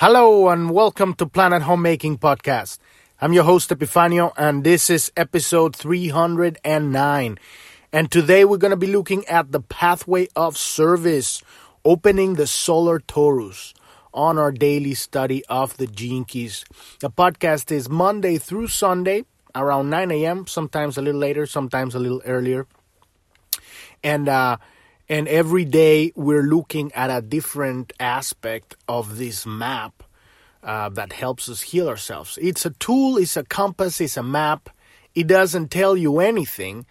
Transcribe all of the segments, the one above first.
Hello and welcome to Planet Homemaking Podcast. I'm your host Epifanio and this is episode 309. And today we're going to be looking at the pathway of service, opening the solar torus on our daily study of the gene keys. The podcast is Monday through Sunday around 9 a.m., sometimes a little later, sometimes a little earlier. And uh and every day we're looking at a different aspect of this map uh, that helps us heal ourselves. It's a tool, it's a compass, it's a map. It doesn't tell you anything.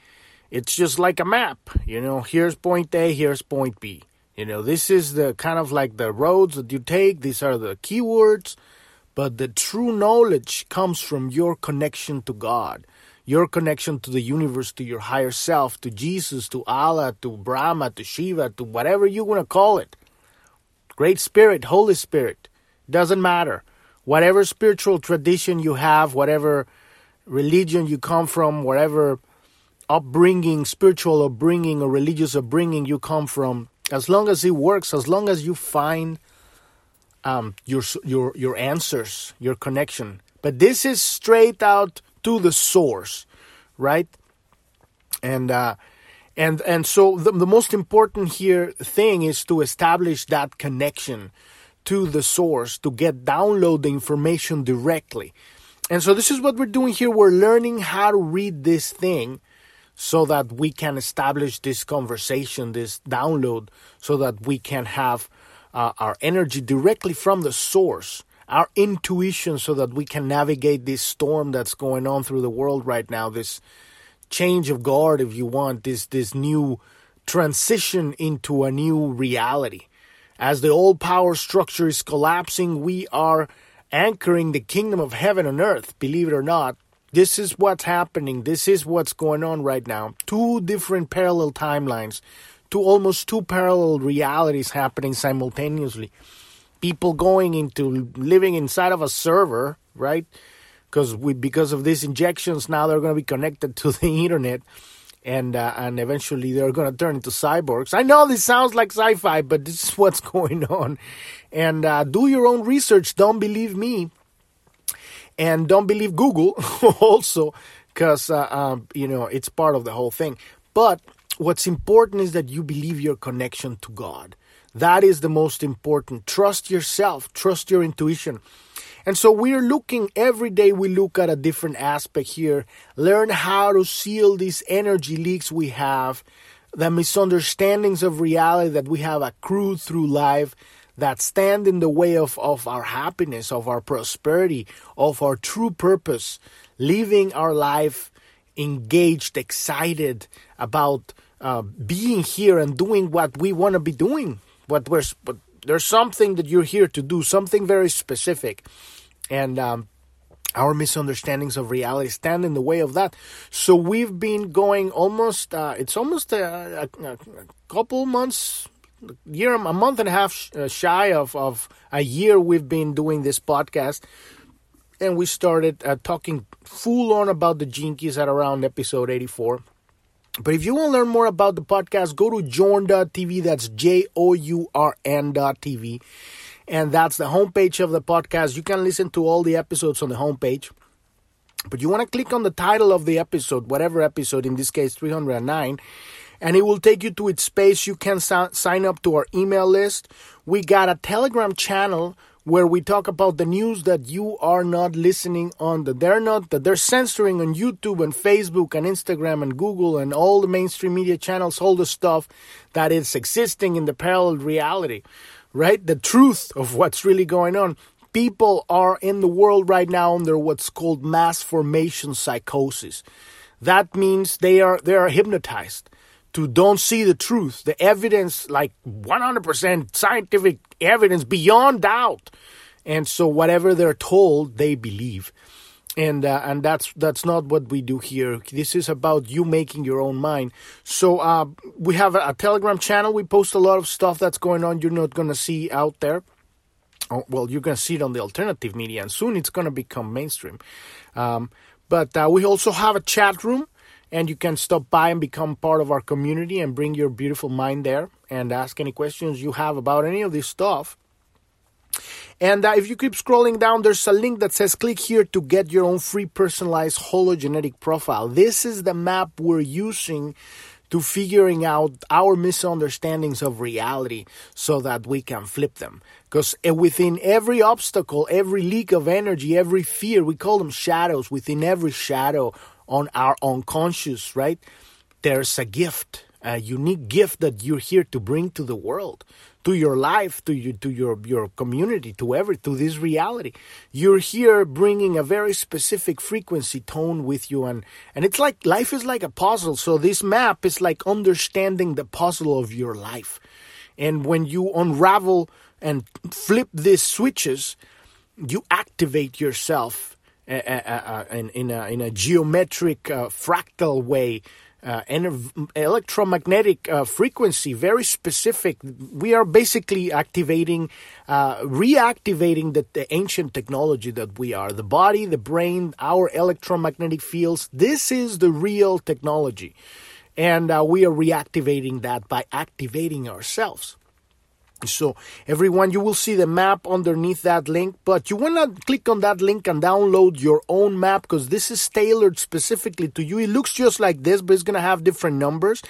It's just like a map. You know, here's point A, here's point B. You know, this is the kind of like the roads that you take, these are the keywords, but the true knowledge comes from your connection to God your connection to the universe, to your higher self, to Jesus, to Allah, to Brahma, to Shiva, to whatever you want to call it. Great Spirit, Holy Spirit, doesn't matter. Whatever spiritual tradition you have, whatever religion you come from, whatever upbringing, spiritual upbringing or religious upbringing you come from, as long as it works, as long as you find um, your your your answers, your connection. But this is straight out to the source, right? And uh, and and so the, the most important here thing is to establish that connection to the source to get download the information directly. And so this is what we're doing here. We're learning how to read this thing so that we can establish this conversation, this download, so that we can have uh, our energy directly from the source our intuition so that we can navigate this storm that's going on through the world right now this change of guard if you want this this new transition into a new reality. As the old power structure is collapsing we are anchoring the kingdom of heaven on earth. Believe it or not this is what's happening. This is what's going on right now. Two different parallel timelines two almost two parallel realities happening simultaneously people going into living inside of a server, right? Because we because of these injections now they're going to be connected to the internet, and uh, and eventually they're going to turn into cyborgs. I know this sounds like sci-fi, but this is what's going on. And uh, do your own research. Don't believe me, and don't believe Google also, because uh, um, you know it's part of the whole thing. But what's important is that you believe your connection to God that is the most important. Trust yourself, trust your intuition. And so we're looking every day, we look at a different aspect here, learn how to seal these energy leaks we have, the misunderstandings of reality that we have accrued through life that stand in the way of, of our happiness, of our prosperity, of our true purpose, living our life engaged, excited about uh, being here and doing what we want to be doing but we're but there's something that you're here to do, something very specific, and um, our misunderstandings of reality stand in the way of that. So we've been going almost. Uh, it's almost a, a, a, couple months, year, a month and a half uh, shy of of a year. We've been doing this podcast, and we started uh, talking full on about the Gene Keys at around episode eighty four. But if you want to learn more about the podcast, go to journ.tv. That's J O U R N.tv. And that's the homepage of the podcast. You can listen to all the episodes on the homepage. But you want to click on the title of the episode, whatever episode, in this case 309, and it will take you to its space. You can sign up to our email list. We got a Telegram channel where we talk about the news that you are not listening on that they're not that they're censoring on YouTube and Facebook and Instagram and Google and all the mainstream media channels all the stuff that is existing in the parallel reality right? The truth of what's really going on. People are in the world right now under what's called mass formation psychosis. That means they are they are hypnotized to don't see the truth, the evidence, like 100% scientific evidence beyond doubt. And so whatever they're told, they believe. And uh, and that's that's not what we do here. This is about you making your own mind. So uh, we have a, a Telegram channel. We post a lot of stuff that's going on. You're not to see out there. Oh, well, you're to see it on the alternative media, and soon it's to become mainstream. Um, but uh, we also have a chat room and you can stop by and become part of our community and bring your beautiful mind there and ask any questions you have about any of this stuff. And uh, if you keep scrolling down, there's a link that says click here to get your own free personalized hologenetic profile. This is the map we're using to figuring out our misunderstandings of reality so that we can flip them. Because eh, within every obstacle, every leak of energy, every fear, we call them shadows, within every shadow on our unconscious, right? There's a gift, a unique gift that you're here to bring to the world to your life, to you, to your your community, to every to this reality. You're here bringing a very specific frequency tone with you, and and it's like life is like a puzzle. So this map is like understanding the puzzle of your life, and when you unravel and flip these switches, you activate yourself in, in, a, in a geometric uh, fractal way uh, electromagnetic uh, frequency, very specific. We are basically activating, uh, reactivating the, the, ancient technology that we are. The body, the brain, our electromagnetic fields. This is the real technology. And uh, we are reactivating that by activating ourselves. So, everyone, you will see the map underneath that link, but you want to click on that link and download your own map because this is tailored specifically to you. It looks just like this, but it's going to have different numbers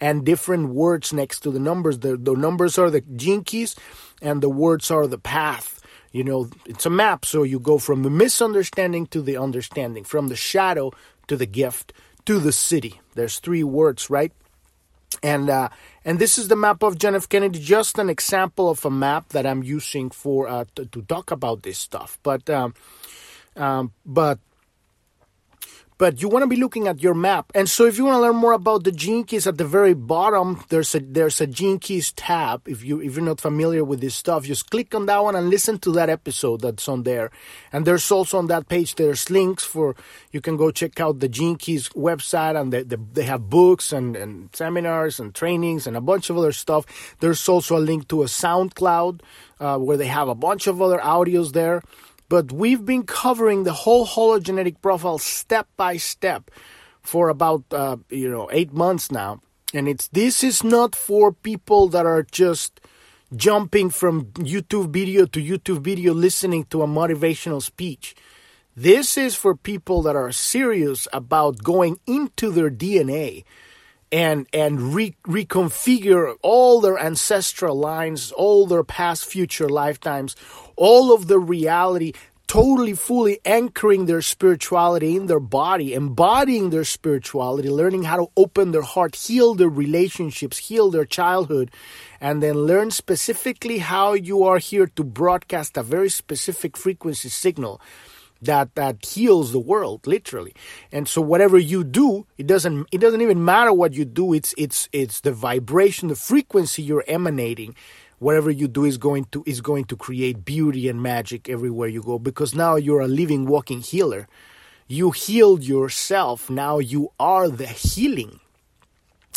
and different words next to the numbers. The, the numbers are the gene keys, and the words are the path. You know, it's a map, so you go from the misunderstanding to the understanding, from the shadow to the gift to the siddhi. There's three words, right? And uh, and this is the map of John F. Kennedy, just an example of a map that I'm using for uh, to, to talk about this stuff. But um, um, but but you want to be looking at your map. And so if you want to learn more about the gene keys at the very bottom, there's a there's a gene keys tab. If you if you're not familiar with this stuff, just click on that one and listen to that episode that's on there. And there's also on that page there's links for you can go check out the gene keys website and they, they, they have books and, and seminars and trainings and a bunch of other stuff. There's also a link to a SoundCloud uh, where they have a bunch of other audios there but we've been covering the whole hologenetic profile step by step for about uh, you know eight months now. And it's this is not for people that are just jumping from youtube video to youtube video listening to a motivational speech. This is for people that are serious about going into their dna and and re- reconfigure all their ancestral lines, all their past future lifetimes, all of the reality totally fully anchoring their spirituality in their body, embodying their spirituality, learning how to open their heart, heal their relationships, heal their childhood, and then learn specifically how you are here to broadcast a very specific frequency signal that that heals the world literally. And so whatever you do it doesn't it doesn't even matter what you do. It's it's it's the vibration the frequency you're emanating whatever you do is going to is going to create beauty and magic everywhere you go because now you're a living walking healer. You healed yourself. Now you are the healing.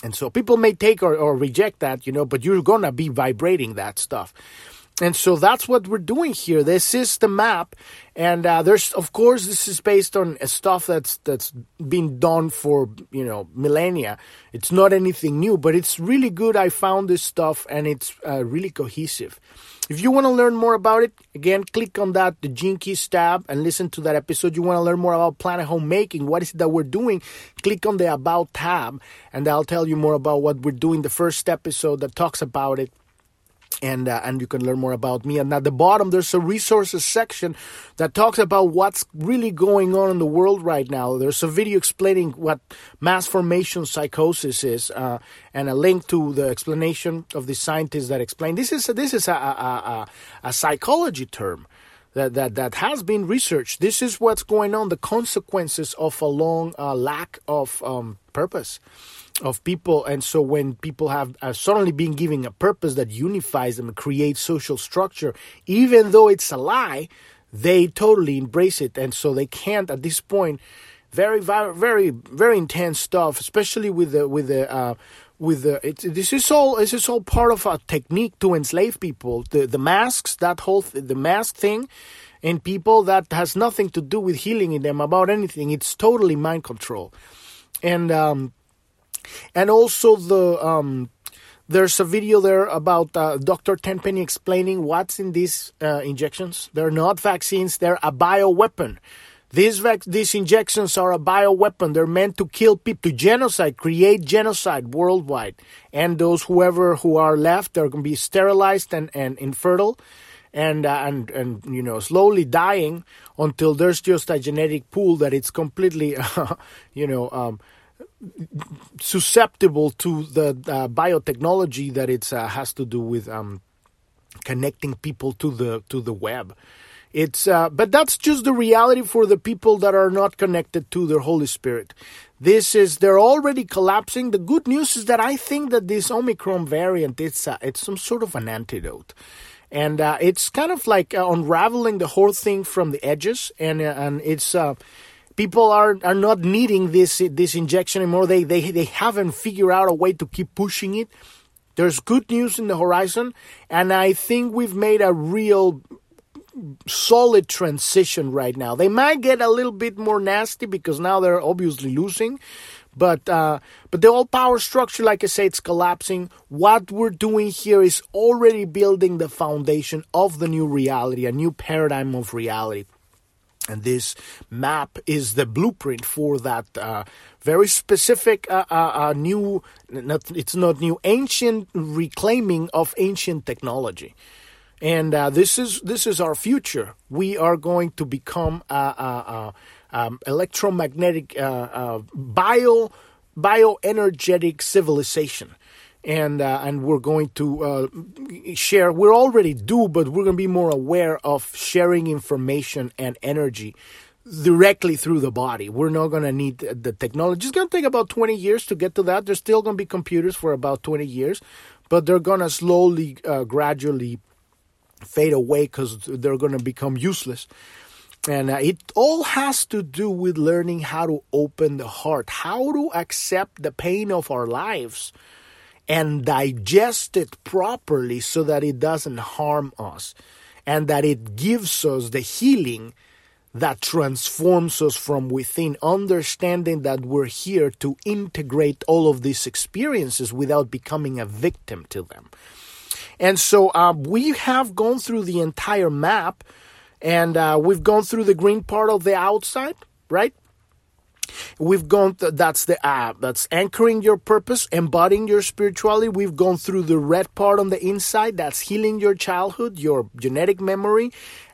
And so people may take or, or reject that you know but you're gonna be vibrating that stuff and so that's what we're doing here. This is the map, and uh, there's, of course, this is based on stuff that's that's been done for you know millennia. It's not anything new, but it's really good. I found this stuff, and it's uh, really cohesive. If you want to learn more about it, again, click on that the Keys tab and listen to that episode. You want to learn more about Planet Homemaking? What is it that we're doing? Click on the About tab, and I'll tell you more about what we're doing. The first episode that talks about it and uh, and you can learn more about me. And at the bottom, there's a resources section that talks about what's really going on in the world right now. There's a video explaining what mass formation psychosis is, uh, and a link to the explanation of the scientists that explain this is a, this is a, a, a, a psychology term. That, that, that has been researched. This is what's going on, the consequences of a long uh, lack of um, purpose of people. And so when people have suddenly been given a purpose that unifies them and creates social structure even though it's a lie they totally embrace it. And so they can't at this point very very very intense stuff especially with the with the uh, with the it, this is all this is all part of a technique to enslave people. The the masks that whole th- the mask thing in people that has nothing to do with healing in them about anything. It's totally mind control. And um and also the um, there's a video there about uh, Dr. Tenpenny explaining what's in these uh, injections. They're not vaccines, they're a bioweapon. These, vac- these injections are a bioweapon. They're meant to kill people, to genocide, create genocide worldwide. And those whoever who are left, they're going to be sterilized and, and infertile and, uh, and, and, you know, slowly dying until there's just a genetic pool that it's completely, you know, um, susceptible to the uh, biotechnology that it uh, has to do with um, connecting people to the to the web. It's uh, but that's just the reality for the people that are not connected to their Holy Spirit. This is they're already collapsing. The good news is that I think that this Omicron variant it's uh, it's some sort of an antidote. And uh, it's kind of like uh, unraveling the whole thing from the edges, and and it's people are, are not needing this this injection anymore. They, they they haven't figured out a way to keep pushing it. There's good news in the horizon, and I think we've made a real solid transition right now. They might get a little bit more nasty because now they're obviously losing, but uh, but the old power structure, like I say, it's collapsing. What we're doing here is already building the foundation of the new reality, a new paradigm of reality. And this map is the blueprint for that uh, very specific uh, uh, uh, new, not, it's not new, ancient reclaiming of ancient technology. And uh, this is this is our future. We are going to become a, um, electromagnetic bio bioenergetic civilization and uh, and we're going to uh, share. We're already do, but we're going to be more aware of sharing information and energy directly through the body. We're not going to need the technology. It's going to take about 20 years to get to that. There's still going to be computers for about 20 years, but they're going to slowly, uh, gradually fade away because they're going to become useless. And uh, it all has to do with learning how to open the heart, how to accept the pain of our lives and digest it properly so that it doesn't harm us and that it gives us the healing that transforms us from within, understanding that we're here to integrate all of these experiences without becoming a victim to them. And so uh, we have gone through the entire map and uh, we've gone through the green part of the outside, right? We've gone, th- that's the app, that's anchoring your purpose, embodying your spirituality. We've gone through the red part on the inside, that's healing your childhood, your genetic memory,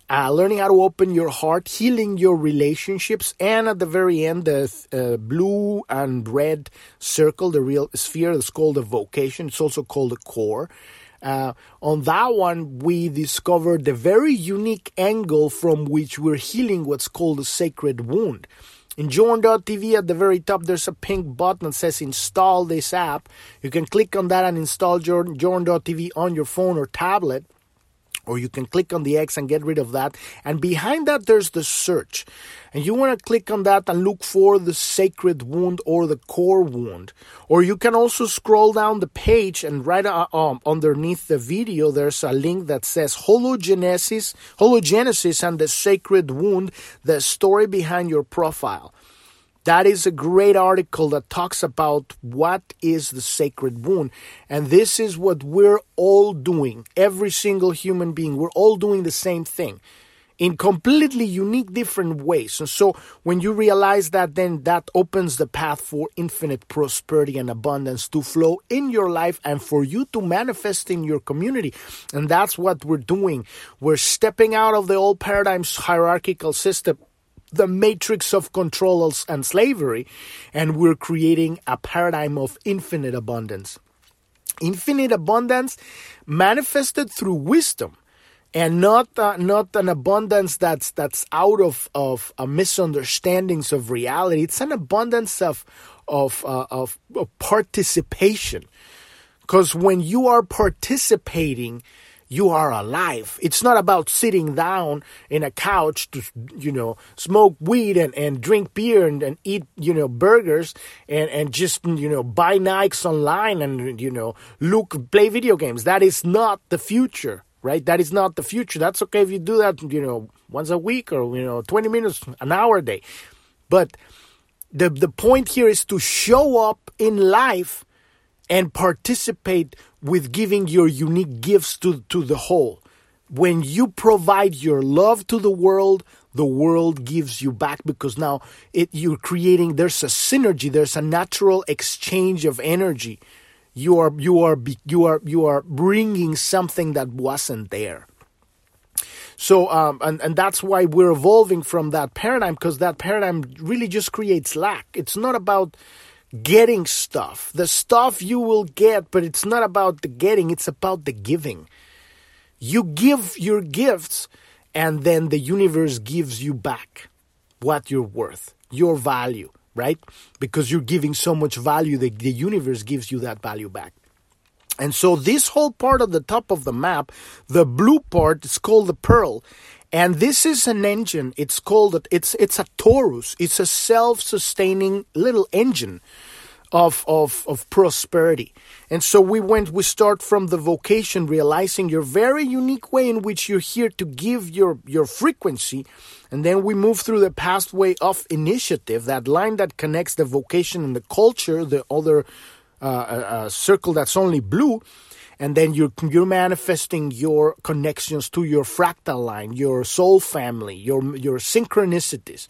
uh, learning how to open your heart, healing your relationships, and at the very end, the uh, blue and red circle, the real sphere, is called the vocation. It's also called the core. Uh, on that one, we discovered the very unique angle from which we're healing what's called the sacred wound. In Journ.tv at the very top, there's a pink button that says install this app. You can click on that and install Journ.tv on your phone or tablet or you can click on the X and get rid of that. And behind that, there's the search. And you want to click on that and look for the sacred wound or the core wound. Or you can also scroll down the page and right uh, um, underneath the video, there's a link that says Hologenesis, Hologenesis and the sacred wound, the story behind your profile. That is a great article that talks about what is the sacred wound. And this is what we're all doing. Every single human being, we're all doing the same thing in completely unique different ways. And so when you realize that, then that opens the path for infinite prosperity and abundance to flow in your life and for you to manifest in your community. And that's what we're doing. We're stepping out of the old paradigm's hierarchical system the matrix of control and slavery, and we're creating a paradigm of infinite abundance. Infinite abundance manifested through wisdom and not uh, not an abundance that's that's out of of uh, misunderstandings of reality. It's an abundance of of uh, of, of participation, because when you are participating you are alive. It's not about sitting down in a couch to, you know, smoke weed and, and drink beer and, and eat, you know, burgers and, and just, you know, buy Nikes online and, you know, look, play video games. That is not the future, right? That is not the future. That's okay if you do that, you know, once a week or, you know, 20 minutes, an hour a day. But the, the point here is to show up in life and participate with giving your unique gifts to, to the whole. When you provide your love to the world, the world gives you back because now it, you're creating, there's a synergy, there's a natural exchange of energy. You are, you are, you are, you are bringing something that wasn't there. So, um, and, and that's why we're evolving from that paradigm because that paradigm really just creates lack. It's not about getting stuff. The stuff you will get, but it's not about the getting, it's about the giving. You give your gifts, and then the universe gives you back what you're worth, your value, right? Because you're giving so much value, that the universe gives you that value back. And so this whole part of the top of the map, the blue part is called the pearl. And this is an engine. It's called it's it's a torus. It's a self-sustaining little engine of of of prosperity. And so we went we start from the vocation realizing your very unique way in which you're here to give your your frequency and then we move through the pathway of initiative, that line that connects the vocation and the culture, the other uh, uh, circle that's only blue and then you're you're manifesting your connections to your fractal line, your soul family, your your synchronicities,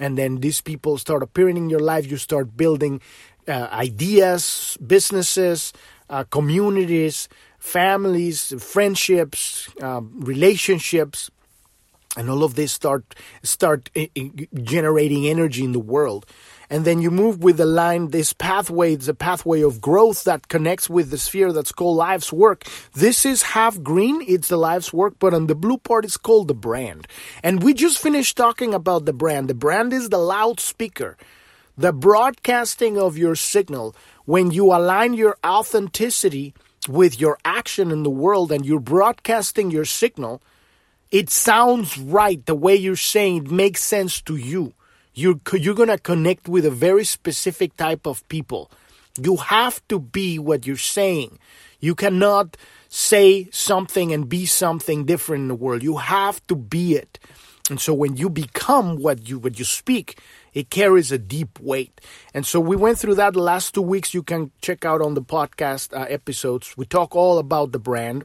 and then these people start appearing in your life. You start building uh, ideas, businesses, uh, communities, families, friendships, uh, relationships, and all of this start start uh, uh, generating energy in the world and then you move with the line, this pathway, a pathway of growth that connects with the sphere that's called life's work. This is half green, it's the life's work, but on the blue part, it's called the brand. And we just finished talking about the brand. The brand is the loudspeaker, the broadcasting of your signal. When you align your authenticity with your action in the world and you're broadcasting your signal, it sounds right the way you're saying it makes sense to you you're you're going to connect with a very specific type of people. You have to be what you're saying. You cannot say something and be something different in the world. You have to be it. And so when you become what you what you speak, it carries a deep weight. And so we went through that the last two weeks. You can check out on the podcast uh, episodes. We talk all about the brand.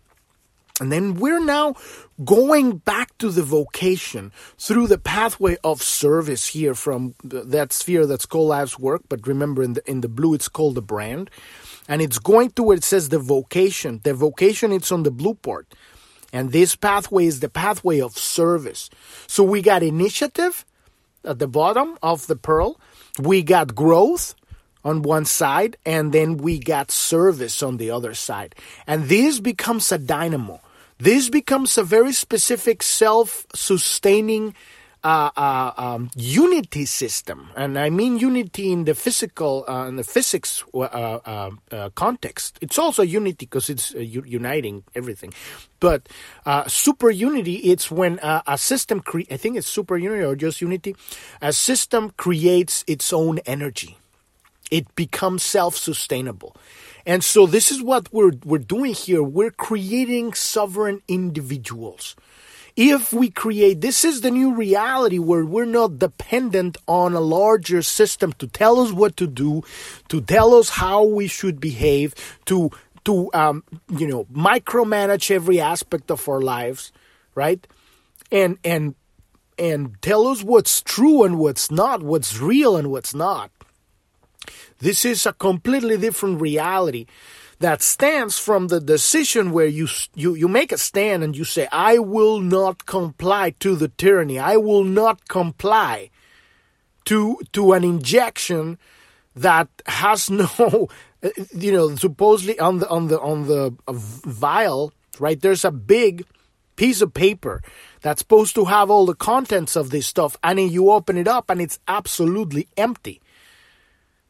And then we're now going back to the vocation through the pathway of service here from that sphere that's called work. But remember, in the, in the blue, it's called the brand. And it's going to where it says the vocation. The vocation, it's on the blue part. And this pathway is the pathway of service. So we got initiative at the bottom of the pearl. We got growth on one side, and then we got service on the other side. And this becomes a dynamo. This becomes a very specific self sustaining uh, uh, um, unity system, and I mean unity in the physical, uh, in the physics uh, uh, uh, context. It's also unity because it's uniting everything. But super unity, it's when a system, I think it's super unity or just unity, a system creates its own energy. It becomes self-sustainable. And so this is what we're, we're doing here. We're creating sovereign individuals. If we create, this is the new reality where we're not dependent on a larger system to tell us what to do, to tell us how we should behave, to, to, um, you know, micromanage every aspect of our lives, right? And, and, and tell us what's true and what's not, what's real and what's not. This is a completely different reality that stands from the decision where you, you, you make a stand and you say, I will not comply to the tyranny. I will not comply to, to an injection that has no, you know, supposedly on the, on the, on the uh, vial, right? There's a big piece of paper that's supposed to have all the contents of this stuff. And then you open it up and it's absolutely empty.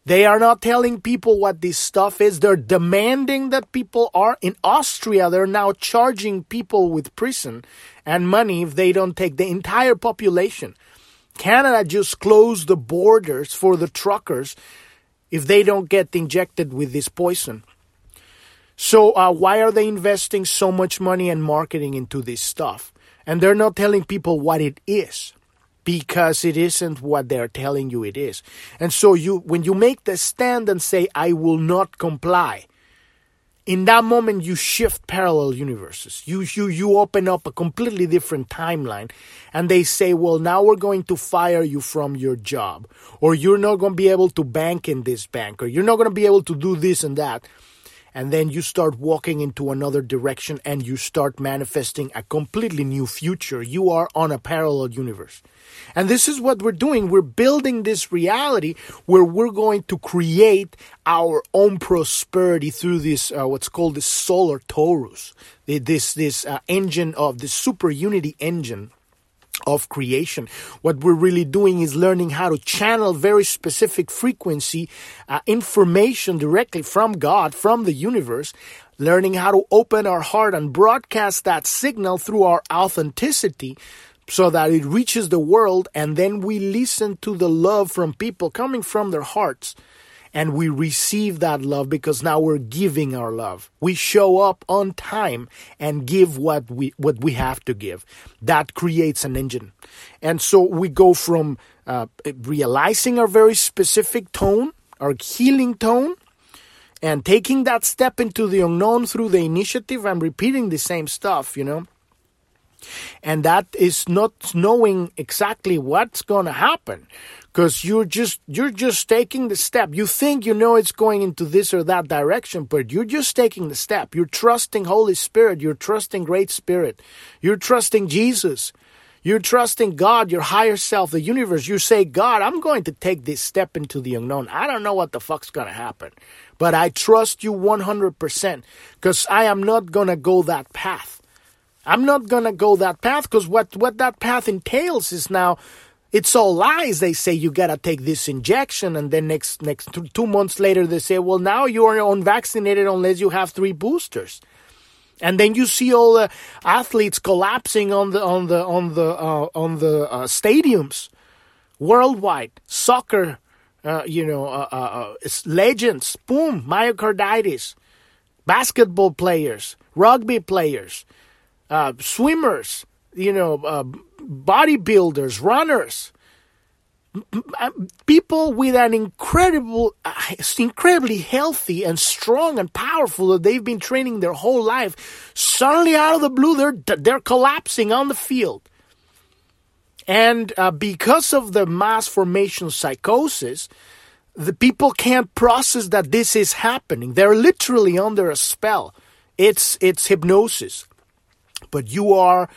They are not telling people what this stuff is. They're demanding that people are in Austria. They're now charging people with prison and money if they don't take the entire population. Canada just closed the borders for the truckers if they don't get injected with this poison. So, uh, why are they investing so much money and marketing into this stuff? And they're not telling people what it is. Because it isn't what they're telling you it is. And so you when you make the stand and say I will not comply, in that moment you shift parallel universes. You you you open up a completely different timeline and they say, "Well, now we're going to fire you from your job or you're not going to be able to bank in this bank or you're not going to be able to do this and that." And then you start walking into another direction and you start manifesting a completely new future. You are on a parallel universe. And this is what we're doing. We're building this reality where we're going to create our own prosperity through this, uh, what's called the solar torus, this, this uh, engine of the super unity engine of creation. What we're really doing is learning how to channel very specific frequency uh, information directly from God, from the universe, learning how to open our heart and broadcast that signal through our authenticity so that it reaches the world and then we listen to the love from people coming from their hearts and we receive that love because now we're giving our love. We show up on time and give what we what we have to give. That creates an engine, and so we go from uh, realizing our very specific tone, our healing tone, and taking that step into the unknown through the initiative and repeating the same stuff. You know. And that is not knowing exactly what's going to happen because you're just you're just taking the step. You think you know it's going into this or that direction but you're just taking the step. You're trusting holy spirit. You're trusting great spirit. You're trusting jesus. You're trusting god your higher self the universe. You say god i'm going to take this step into the unknown. I don't know what the fuck's going to happen but i trust you 100% because i am not going to go that path i'm not to go that path because what what that path entails is now it's all lies. They say you gotta take this injection, and then next next two, two months later they say, well, now you are unvaccinated unless you have three boosters. And then you see all the athletes collapsing on the on the on the uh, on the uh, stadiums worldwide. Soccer, uh, you know, uh, uh, uh, legends. Boom, myocarditis. Basketball players, rugby players, swimmers. You know, bodybuilders, runners, uh, people with an incredible, uh, incredibly healthy and strong and powerful that they've been training their whole life, suddenly out of the blue, they're they're collapsing on the field. And uh, because of the mass formation psychosis, the people can't process that this is happening. They're literally under a spell. It's it's hypnosis, but you are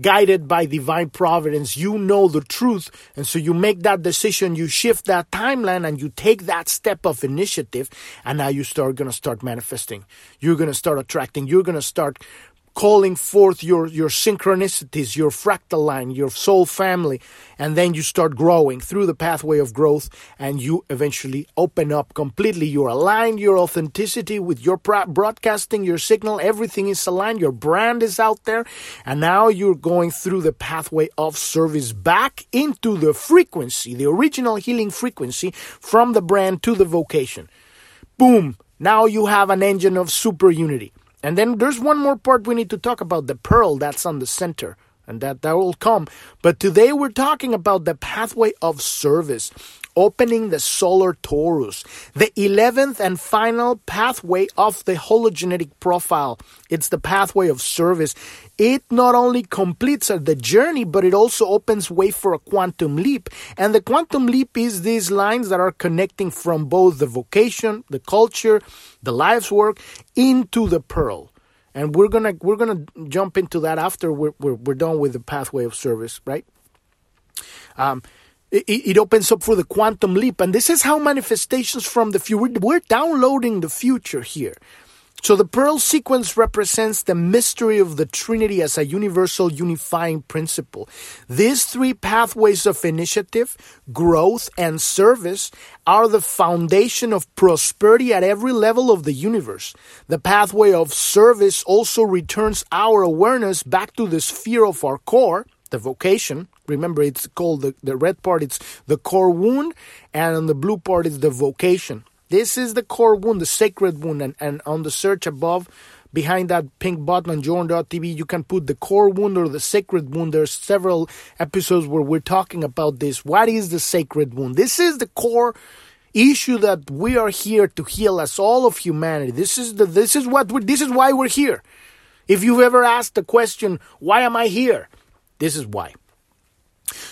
guided by divine providence. You know the truth. And so you make that decision, you shift that timeline and you take that step of initiative. And now you start going to start manifesting. You're going to start attracting. You're going to start calling forth your, your synchronicities, your fractal line, your soul family, and then you start growing through the pathway of growth and you eventually open up completely. You're aligned, your authenticity with your broadcasting, your signal, everything is aligned, your brand is out there, and now you're going through the pathway of service back into the frequency, the original healing frequency from the brand to the vocation. Boom! Now you have an engine of super unity. And then there's one more part we need to talk about the pearl that's on the center, and that, that will come. But today we're talking about the pathway of service, opening the solar torus, the 11th and final pathway of the hologenetic profile. It's the pathway of service. It not only completes the journey, but it also opens way for a quantum leap. And the quantum leap is these lines that are connecting from both the vocation, the culture, the life's work into the pearl. And we're gonna we're gonna jump into that after we're we're, we're done with the pathway of service, right? Um, it, it, opens up for the quantum leap, and this is how manifestations from the future. We're downloading the future here. So the Pearl sequence represents the mystery of the Trinity as a universal unifying principle. These three pathways of initiative, growth, and service are the foundation of prosperity at every level of the universe. The pathway of service also returns our awareness back to the sphere of our core, the vocation. Remember, it's called the, the red part, it's the core wound, and on the blue part, is the vocation. This is the core wound, the sacred wound, and, and on the search above, behind that pink button on journ.tv, you can put the core wound or the sacred wound. There's several episodes where we're talking about this. What is the sacred wound? This is the core issue that we are here to heal as all of humanity. This is the this is what we this is why we're here. If you've ever asked the question, why am I here? This is why.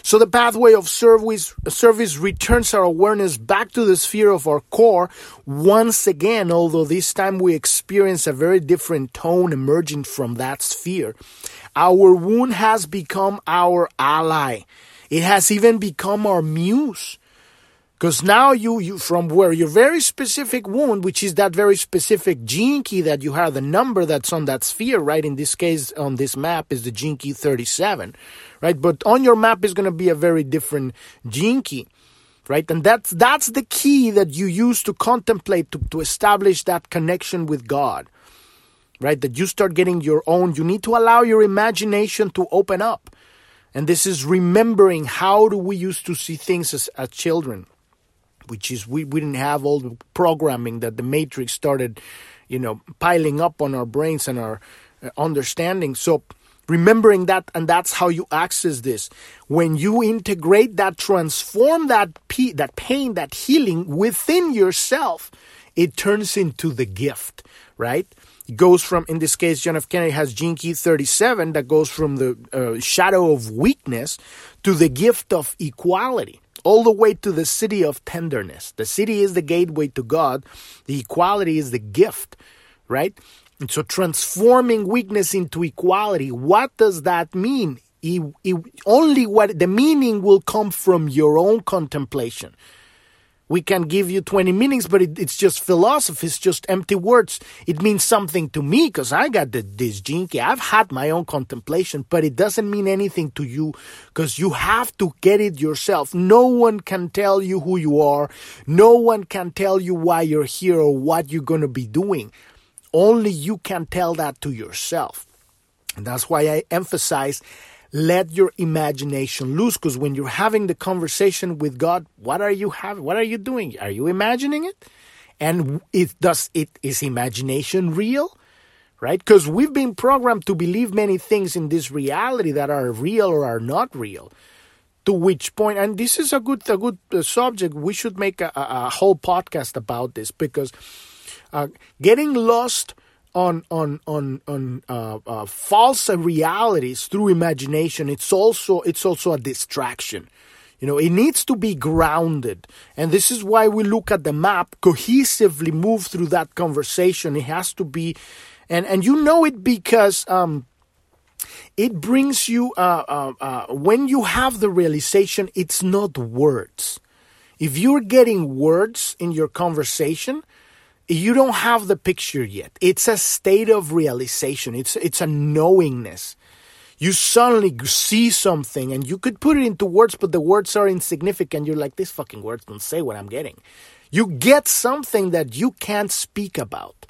So the pathway of service, service returns our awareness back to the sphere of our core once again, although this time we experience a very different tone emerging from that sphere. Our wound has become our ally. It has even become our muse. Because now you, you, from where your very specific wound, which is that very specific gene key that you have, the number that's on that sphere, right? In this case, on this map is the gene key 37, right? But on your map is going to be a very different gene key, right? And that's, that's the key that you use to contemplate, to, to establish that connection with God, right? That you start getting your own, you need to allow your imagination to open up. And this is remembering how do we used to see things as, as children which is we, we didn't have all the programming that the matrix started you know piling up on our brains and our uh, understanding. So remembering that and that's how you access this. When you integrate that transform that p that pain that healing within yourself it turns into the gift right? It goes from in this case john f. Kennedy has gene key 37 that goes from the uh, shadow of weakness to the gift of equality all the way to the siddhi of tenderness. The siddhi is the gateway to God, the equality is the gift, right? And so transforming weakness into equality, what does that mean? Only what the meaning will come from your own contemplation we can give you 20 meanings, but it, it's just philosophy. It's just empty words. It means something to me because I got the, this key. I've had my own contemplation, but it doesn't mean anything to you because you have to get it yourself. No one can tell you who you are. No one can tell you why you're here or what you're going to be doing. Only you can tell that to yourself. And that's why I emphasize let your imagination loose because when you're having the conversation with God, what are you having? What are you doing? Are you imagining it? And it does it is imagination real? Right? Because we've been programmed to believe many things in this reality that are real or are not real. To which point, and this is a good a good uh, subject. We should make a, a, whole podcast about this because uh, getting lost on on on on uh, uh, false realities through imagination it's also it's also a distraction. You know it needs to be grounded. And this is why we look at the map cohesively move through that conversation. It has to be and and you know it because um it brings you uh, uh, uh, when you have the realization it's not words. If you're getting words in your conversation you don't have the picture yet. It's a state of realization. It's it's a knowingness. You suddenly see something and you could put it into words, but the words are insignificant. You're like, these fucking words don't say what I'm getting. You get something that you can't speak about.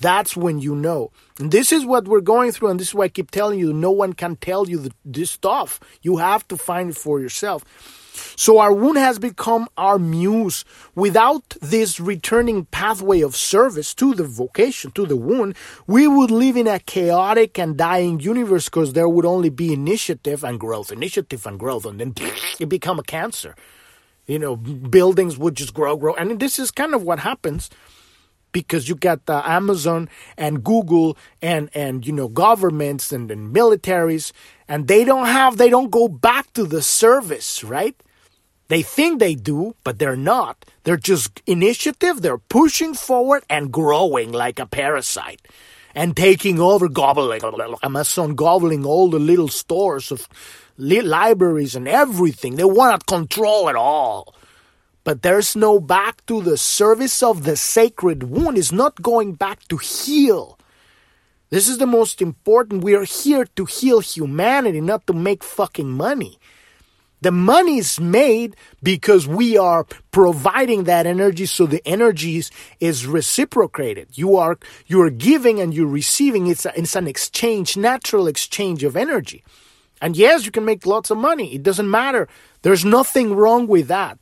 That's when you know. And this is what we're going through, and this is why I keep telling you no one can tell you the, this stuff. You have to find it for yourself. So our wound has become our muse. Without this returning pathway of service to the vocation, to the wound, we would live in a chaotic and dying universe because there would only be initiative and growth, initiative and growth, and then it become a cancer. You know, buildings would just grow, grow. And this is kind of what happens because you got uh, Amazon and Google and and you know governments and, and militaries and they don't have they don't go back to the service, right? They think they do, but they're not. They're just initiative, they're pushing forward and growing like a parasite and taking over, gobbling, Amazon gobbling all the little stores of libraries and everything. They want to control it all. But there's no back to the service of the sacred wound. Is not going back to heal. This is the most important. We are here to heal humanity, not to make fucking money. The money is made because we are providing that energy so the energy is, reciprocated. You are, you are giving and you're receiving. It's, a, it's an exchange, natural exchange of energy. And yes, you can make lots of money. It doesn't matter. There's nothing wrong with that.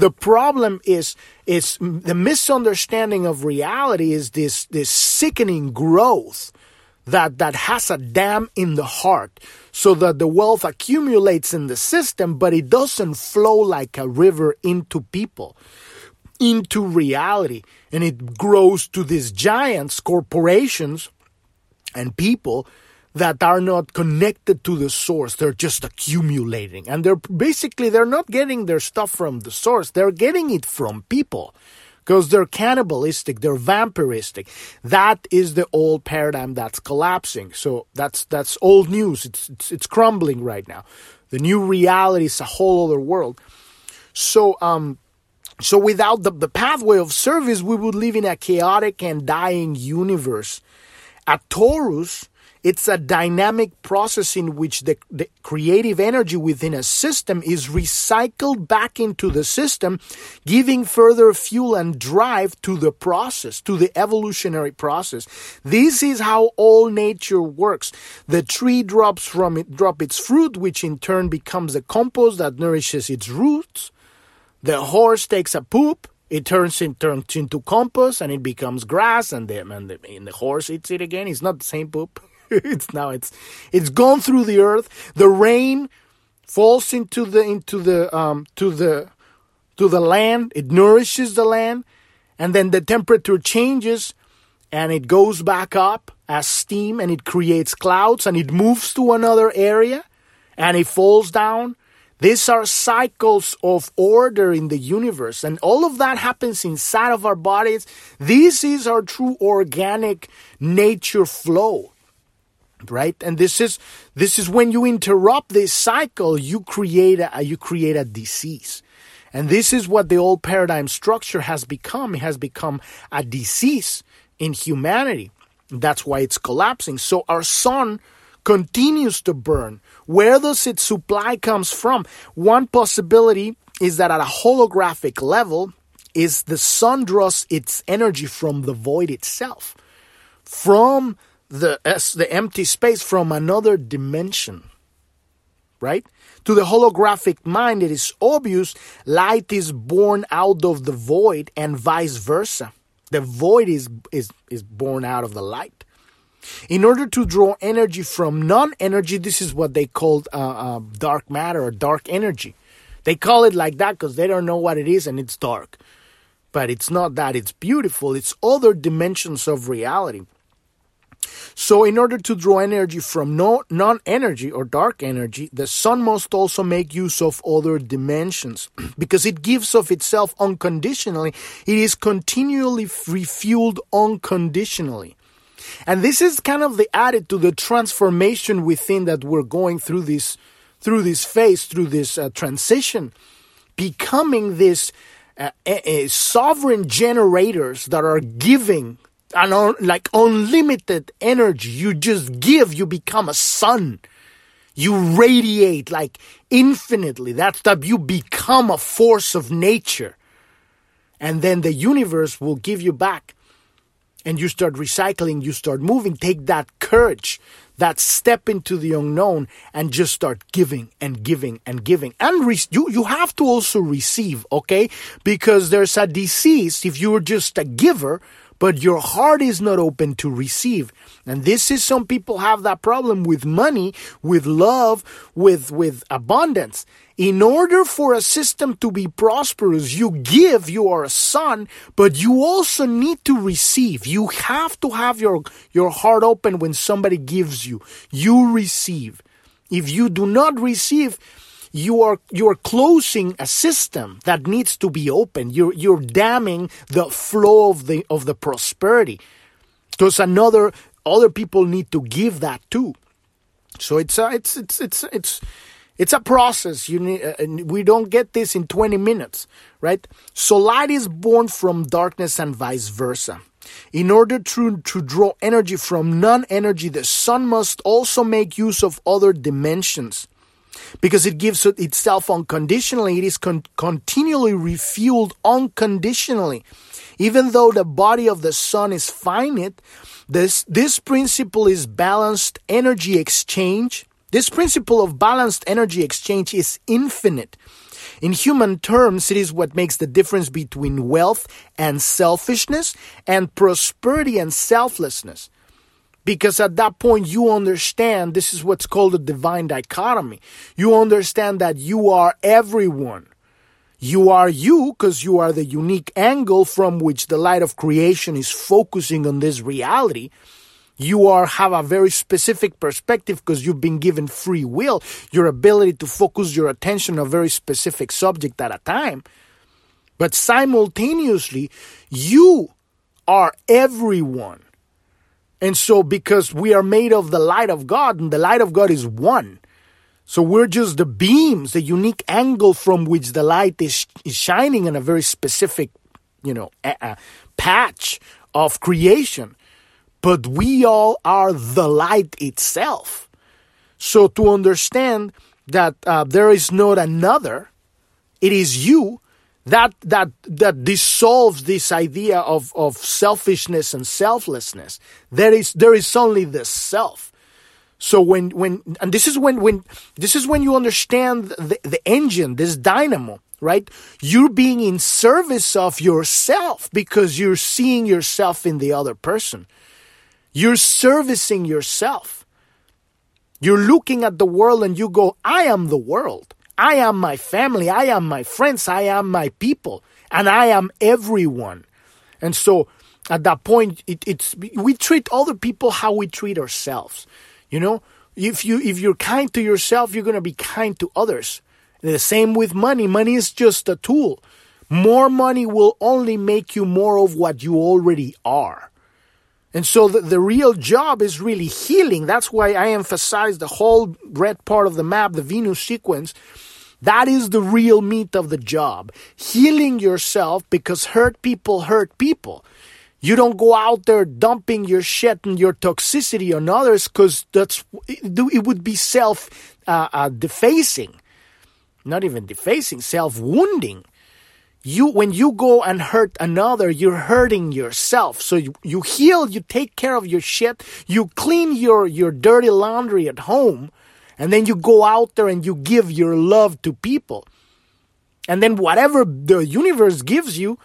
The problem is is the misunderstanding of reality is this this sickening growth that that has a dam in the heart so that the wealth accumulates in the system but it doesn't flow like a river into people into reality. And it grows to these giants corporations and people that are not connected to the source. They're just accumulating. And they're basically they're not getting their stuff from the source. They're getting it from people. Because they're cannibalistic. They're vampiristic. That is the old paradigm that's collapsing. So that's that's old news. It's it's, it's crumbling right now. The new reality is a whole other world. So um so without the, the pathway of service we would live in a chaotic and dying universe. At torus it's a dynamic process in which the, the, creative energy within a system is recycled back into the system, giving further fuel and drive to the process, to the evolutionary process. This is how all nature works. The tree drops from it, drop its fruit, which in turn becomes the compost that nourishes its roots. The horse takes a poop, it turns, in, turns into compost and it becomes grass and the, and the, and the horse eats it again. It's not the same poop. it's now it's it's gone through the earth. The rain falls into the into the um to the to the land. It nourishes the land, and then the temperature changes, and it goes back up as steam, and it creates clouds, and it moves to another area, and it falls down. These are cycles of order in the universe, and all of that happens inside of our bodies. This is our true organic nature flow right? And this is this is when you interrupt this cycle you create a you create a disease. And this is what the old paradigm structure has become. It has become a disease in humanity. That's why it's collapsing. So our sun continues to burn. Where does its supply comes from? One possibility is that at a holographic level is the sun draws its energy from the void itself. From the the empty space from another dimension right? To the holographic mind it is obvious light is born out of the void and vice versa. The void is is is born out of the light. In order to draw energy from non-energy this is what they call uh, uh, dark matter or dark energy. They call it like that because they don't know what it is and it's dark. But it's not that it's beautiful. It's other dimensions of reality so, in order to draw energy from no, non energy or dark energy, the sun must also make use of other dimensions because it gives of itself unconditionally. It is continually refueled unconditionally. And this is kind of the added to the transformation within that we're going through this through this phase, through this uh, transition, becoming this uh, sovereign generators that are giving an un, like unlimited energy. You just give, you become a sun. You radiate like infinitely. That's that you become a force of nature. And then the universe will give you back. And you start recycling, you start moving. Take that courage, that step into the unknown, and just start giving and giving and giving. And re- you, you have to also receive, okay? Because there's a disease if you're just a giver but your heart is not open to receive. And this is some people have that problem with money, with love, with, with abundance. In order for a system to be prosperous, you give, you are a sun, but you also need to receive. You have to have your, your heart open when somebody gives you. You receive. If you do not receive, you are you're closing a system that needs to be open. You're you're damming the flow of the of the prosperity. Because another other people need to give that too. So it's a, it's it's it's it's it's a process. You need, uh, we don't get this in 20 minutes, right? So light is born from darkness and vice versa. In order to, to draw energy from non energy, the sun must also make use of other dimensions because it gives itself unconditionally. It is con- continually refueled unconditionally. Even though the body of the sun is finite, this, this principle is balanced energy exchange. This principle of balanced energy exchange is infinite. In human terms, it is what makes the difference between wealth and selfishness and prosperity and selflessness. Because at that point, you understand this is what's called a divine dichotomy. You understand that you are everyone. You are you because you are the unique angle from which the light of creation is focusing on this reality. You are have a very specific perspective because you've been given free will, your ability to focus your attention on a very specific subject at a time. But simultaneously, you are everyone. And so, because we are made of the light of God, and the light of God is one. So we're just the beams, the unique angle from which the light is, is shining in a very specific, you know, patch of creation. But we all are the light itself. So to understand that uh, there is not another, it is you that that that dissolves this idea of, of selfishness and selflessness. There is there is only the self. So when when and this is when when this is when you understand the, the engine, this dynamo, right? You're being in service of yourself because you're seeing yourself in the other person. You're servicing yourself. You're looking at the world and you go, I am the world. I am my family. I am my friends. I am my people. And I am everyone. And so at that point, it, it's, we treat other people how we treat ourselves. You know, if you, if you're kind to yourself, you're going to be kind to others. The same with money. Money is just a tool. More money will only make you more of what you already are. And so the, the real job is really healing. That's why I emphasize the whole red part of the map, the Venus sequence, that is the real meat of the job. Healing yourself because hurt people hurt people. You don't go out there dumping your shit and your toxicity on others because that's it would be self uh, uh, defacing, not even defacing, self wounding. You when you go and hurt another, you're hurting yourself. So you, you heal, you take care of your shit, you clean your your dirty laundry at home and then you go out there and you give your love to people. And then whatever the universe gives you,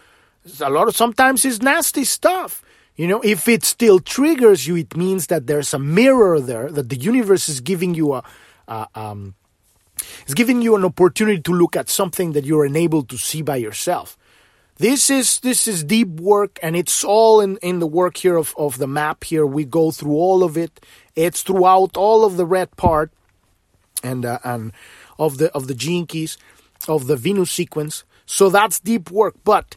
a lot of sometimes is nasty stuff. You know, if it still triggers you, it means that there's a mirror there, that the universe is giving you a, a um, is giving you an opportunity to look at something that you're unable to see by yourself. This is this is deep work, and it's all in, in the work here of, of the map. Here we go through all of it. It's throughout all of the red part, and uh, and of the of the gene keys of the Venus sequence. So that's deep work, but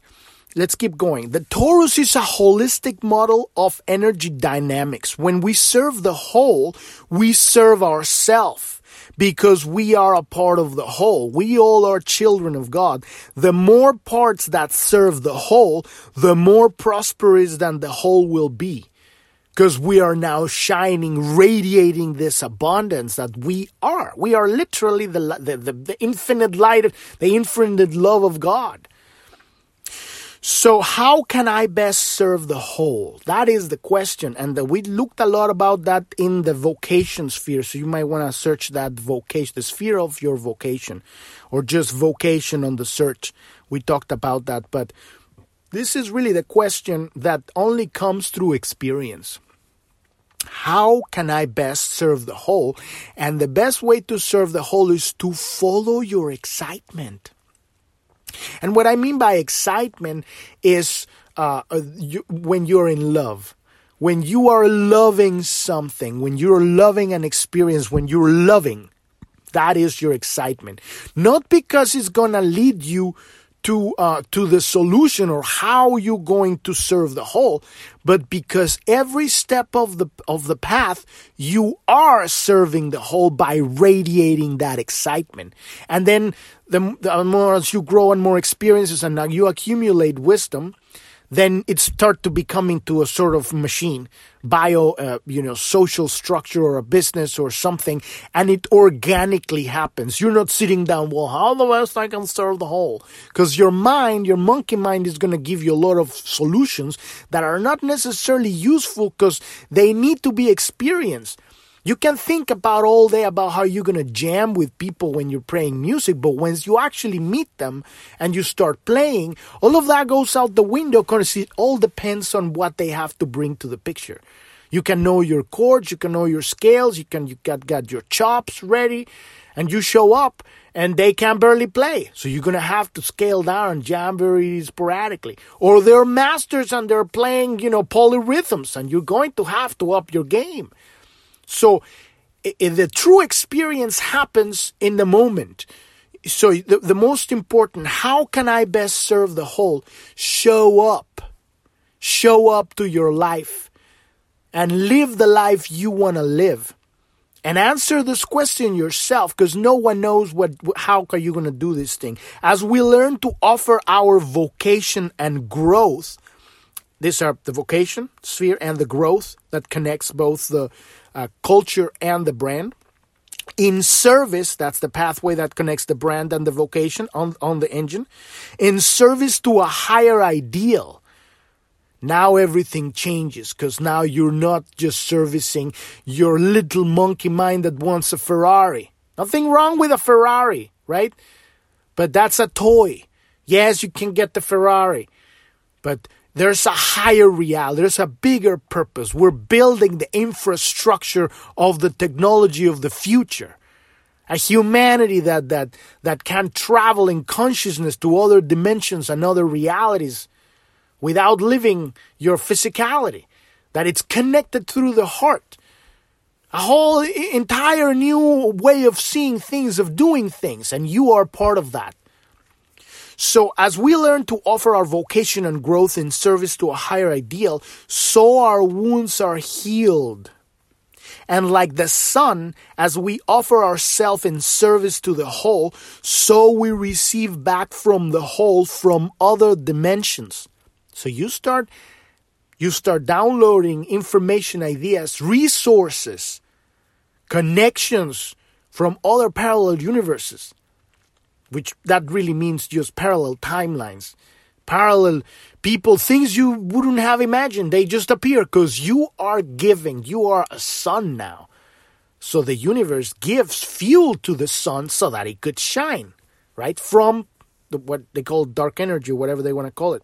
let's keep going. The torus is a holistic model of energy dynamics. When we serve the whole, we serve ourselves because we are a part of the whole. We all are children of God. The more parts that serve the whole, the more prosperous than the whole will be because we are now shining, radiating this abundance that we are. We are literally the, the, the, the, infinite light, the infinite love of God. So, how can I best serve the whole? That is the question. And the, we looked a lot about that in the vocation sphere. So, you might want to search that vocation, the sphere of your vocation, or just vocation on the search. We talked about that. But this is really the question that only comes through experience how can I best serve the whole? And the best way to serve the whole is to follow your excitement. And what I mean by excitement is uh, uh, you, when you're in love. When you are loving something, when you're loving an experience, when you're loving, that is your excitement. Not because it's going to lead you to uh, to the solution or how you're going to serve the whole, but because every step of the of the path you are serving the whole by radiating that excitement, and then the, the more as you grow and more experiences and you accumulate wisdom, then it start to become into a sort of machine, bio, uh, you know, social structure or a business or something, and it organically happens. You're not sitting down, well, how the best I can serve the whole? Because your mind, your monkey mind is going to give you a lot of solutions that are not necessarily useful because they need to be experienced. You can think about all day about how you're going to jam with people when you're playing music, but once you actually meet them and you start playing, all of that goes out the window because it all depends on what they have to bring to the picture. You can know your chords, you can know your scales, you can you got, got your chops ready, and you show up and they can barely play. So you're gonna have to scale down and jam very sporadically. Or they're masters and they're playing, you know, polyrhythms, and you're going to have to up your game. So the true experience happens in the moment. So the, the most important, how can I best serve the whole? Show up. Show up to your life and live the life you want to live. And answer this question yourself because no one knows what how are you going to do this thing. As we learn to offer our vocation and growth, these are the vocation sphere and the growth that connects both the uh, culture and the brand. In service, that's the pathway that connects the brand and the vocation on, on the engine. In service to a higher ideal, now everything changes because now you're not just servicing your little monkey mind that wants a Ferrari. Nothing wrong with a Ferrari, right? But that's a toy. Yes, you can get the Ferrari, but there's a higher reality, there's a bigger purpose. We're building the infrastructure of the technology of the future. A humanity that, that, that can travel in consciousness to other dimensions and other realities without living your physicality. That it's connected through the heart. A whole entire new way of seeing things, of doing things, and you are part of that. So, as we learn to offer our vocation and growth in service to a higher ideal, so our wounds are healed. And like the sun, as we offer ourselves in service to the whole, so we receive back from the whole from other dimensions. So you start you start downloading information, ideas, resources, connections from other parallel universes which that really means just parallel timelines, parallel people, things you wouldn't have imagined. They just appear because you are giving, you are a sun now. So the universe gives fuel to the sun so that it could shine, right? From the, what they call dark energy, whatever they want to call it,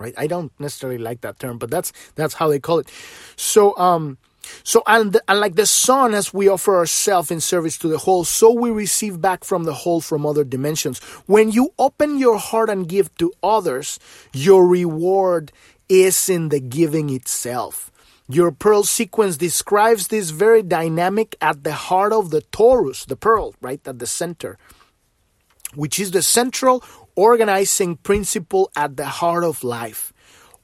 right? I don't necessarily like that term, but that's that's how they call it. So um, so, and, and like the sun, as we offer ourselves in service to the whole, so we receive back from the whole from other dimensions. When you open your heart and give to others, your reward is in the giving itself. Your pearl sequence describes this very dynamic at the heart of the torus, the pearl, right at the center, which is the central organizing principle at the heart of life.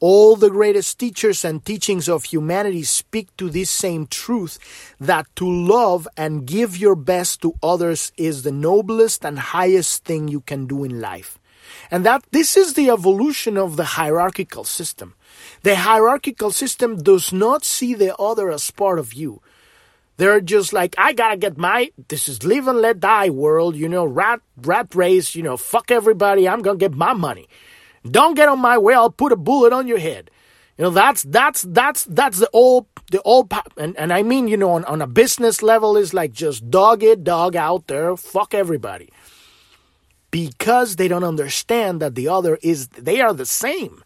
All the greatest teachers and teachings of humanity speak to this same truth that to love and give your best to others is the noblest and highest thing you can do in life. And that this is the evolution of the hierarchical system. The hierarchical system does not see the other as part of you. They're just like, I gotta get my, this is live and let die world, you know, rat, rat race, you know, fuck everybody, I'm gonna get my money. Don't get on my way. I'll put a bullet on your head. You know, that's that's that's that's the old the old and, and I mean, you know, on, on a business level is like just dog it, dog out there, fuck everybody. Because they don't understand that the other is they are the same.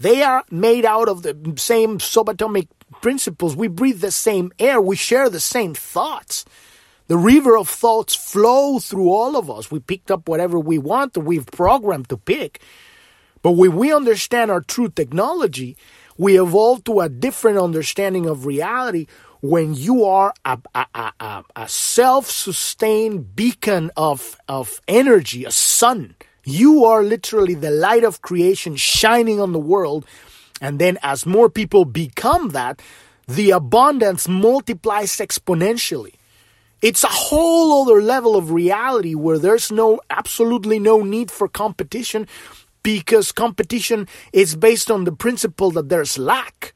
They are made out of the same subatomic principles. We breathe the same air. We share the same thoughts. The river of thoughts flow through all of us. We picked up whatever we want, we've programmed to pick. But when we understand our true technology, we evolve to a different understanding of reality when you are a, a, a, a self sustained beacon of, of energy, a sun. You are literally the light of creation shining on the world. And then, as more people become that, the abundance multiplies exponentially. It's a whole other level of reality where there's no, absolutely no need for competition because competition is based on the principle that there's lack.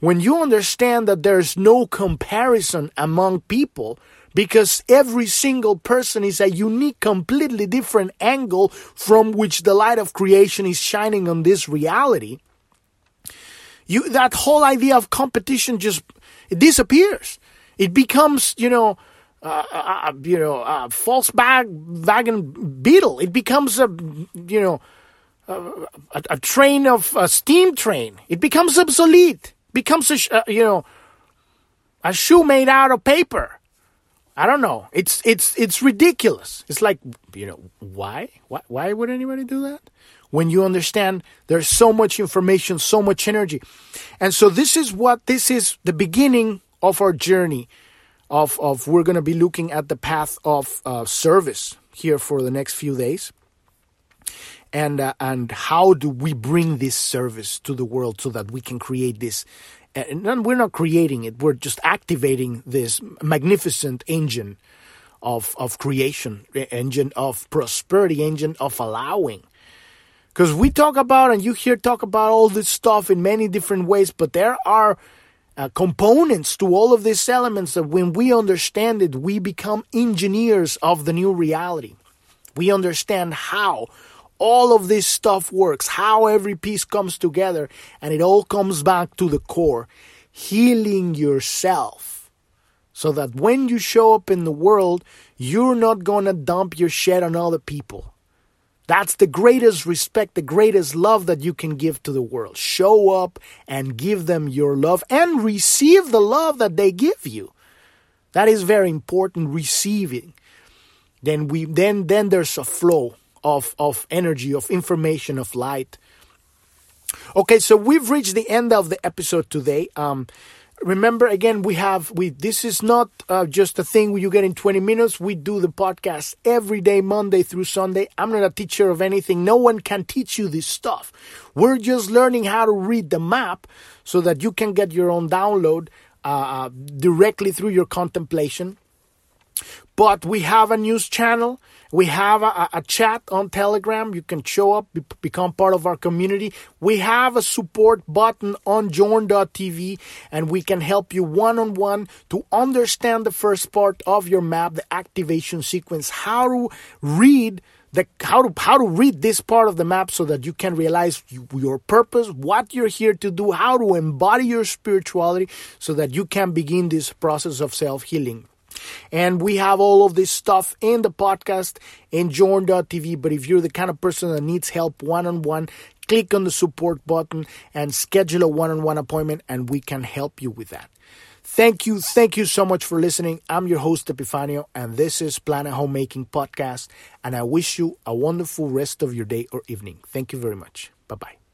When you understand that there's no comparison among people, because every single person is a unique, completely different angle from which the light of creation is shining on this reality, you, that whole idea of competition just disappears. It becomes, you know, uh, uh, you know, a false bag wagon beetle. It becomes a, you know, a, a, train of a steam train. It becomes obsolete. Becomes a, uh, you know, a shoe made out of paper. I don't know. It's it's it's ridiculous. It's like you know why why why would anybody do that? When you understand there's so much information, so much energy, and so this is what this is the beginning of our journey. Of of we're gonna be looking at the path of uh, service here for the next few days, and uh, and how do we bring this service to the world so that we can create this and we're not creating it we're just activating this magnificent engine of of creation engine of prosperity engine of allowing. Because we talk about and you hear talk about all this stuff in many different ways but there are uh, components to all of these elements that when we understand it we become engineers of the new reality. We understand how all of this stuff works, how every piece comes together, and it all comes back to the core healing yourself. So that when you show up in the world, you're not going to dump your shit on other people. That's the greatest respect, the greatest love that you can give to the world. Show up and give them your love and receive the love that they give you. That is very important receiving. Then we then then there's a flow of, of energy, of information, of light. Okay, so we've reached the end of the episode today. Um, remember again we have we this is not uh, just a thing you get in 20 minutes. We do the podcast every day monday through sunday. I'm not a teacher of anything. No one can teach you this stuff. We're just learning how to read the map so that you can get your own download uh, uh directly through your contemplation. But we have a news channel we have a, a, chat on Telegram. You can show up, be, become part of our community. We have a support button on journ.tv and we can help you one on one to understand the first part of your map, the activation sequence, how to read the, how to how to read this part of the map so that you can realize you, your purpose, what you're here to do, how to embody your spirituality so that you can begin this process of self-healing. And we have all of this stuff in the podcast in journ.tv. But if you're the kind of person that needs help one on one, click on the support button and schedule a one on one appointment, and we can help you with that. Thank you. Thank you so much for listening. I'm your host, Epifanio, and this is Planet Homemaking Podcast. And I wish you a wonderful rest of your day or evening. Thank you very much. Bye bye.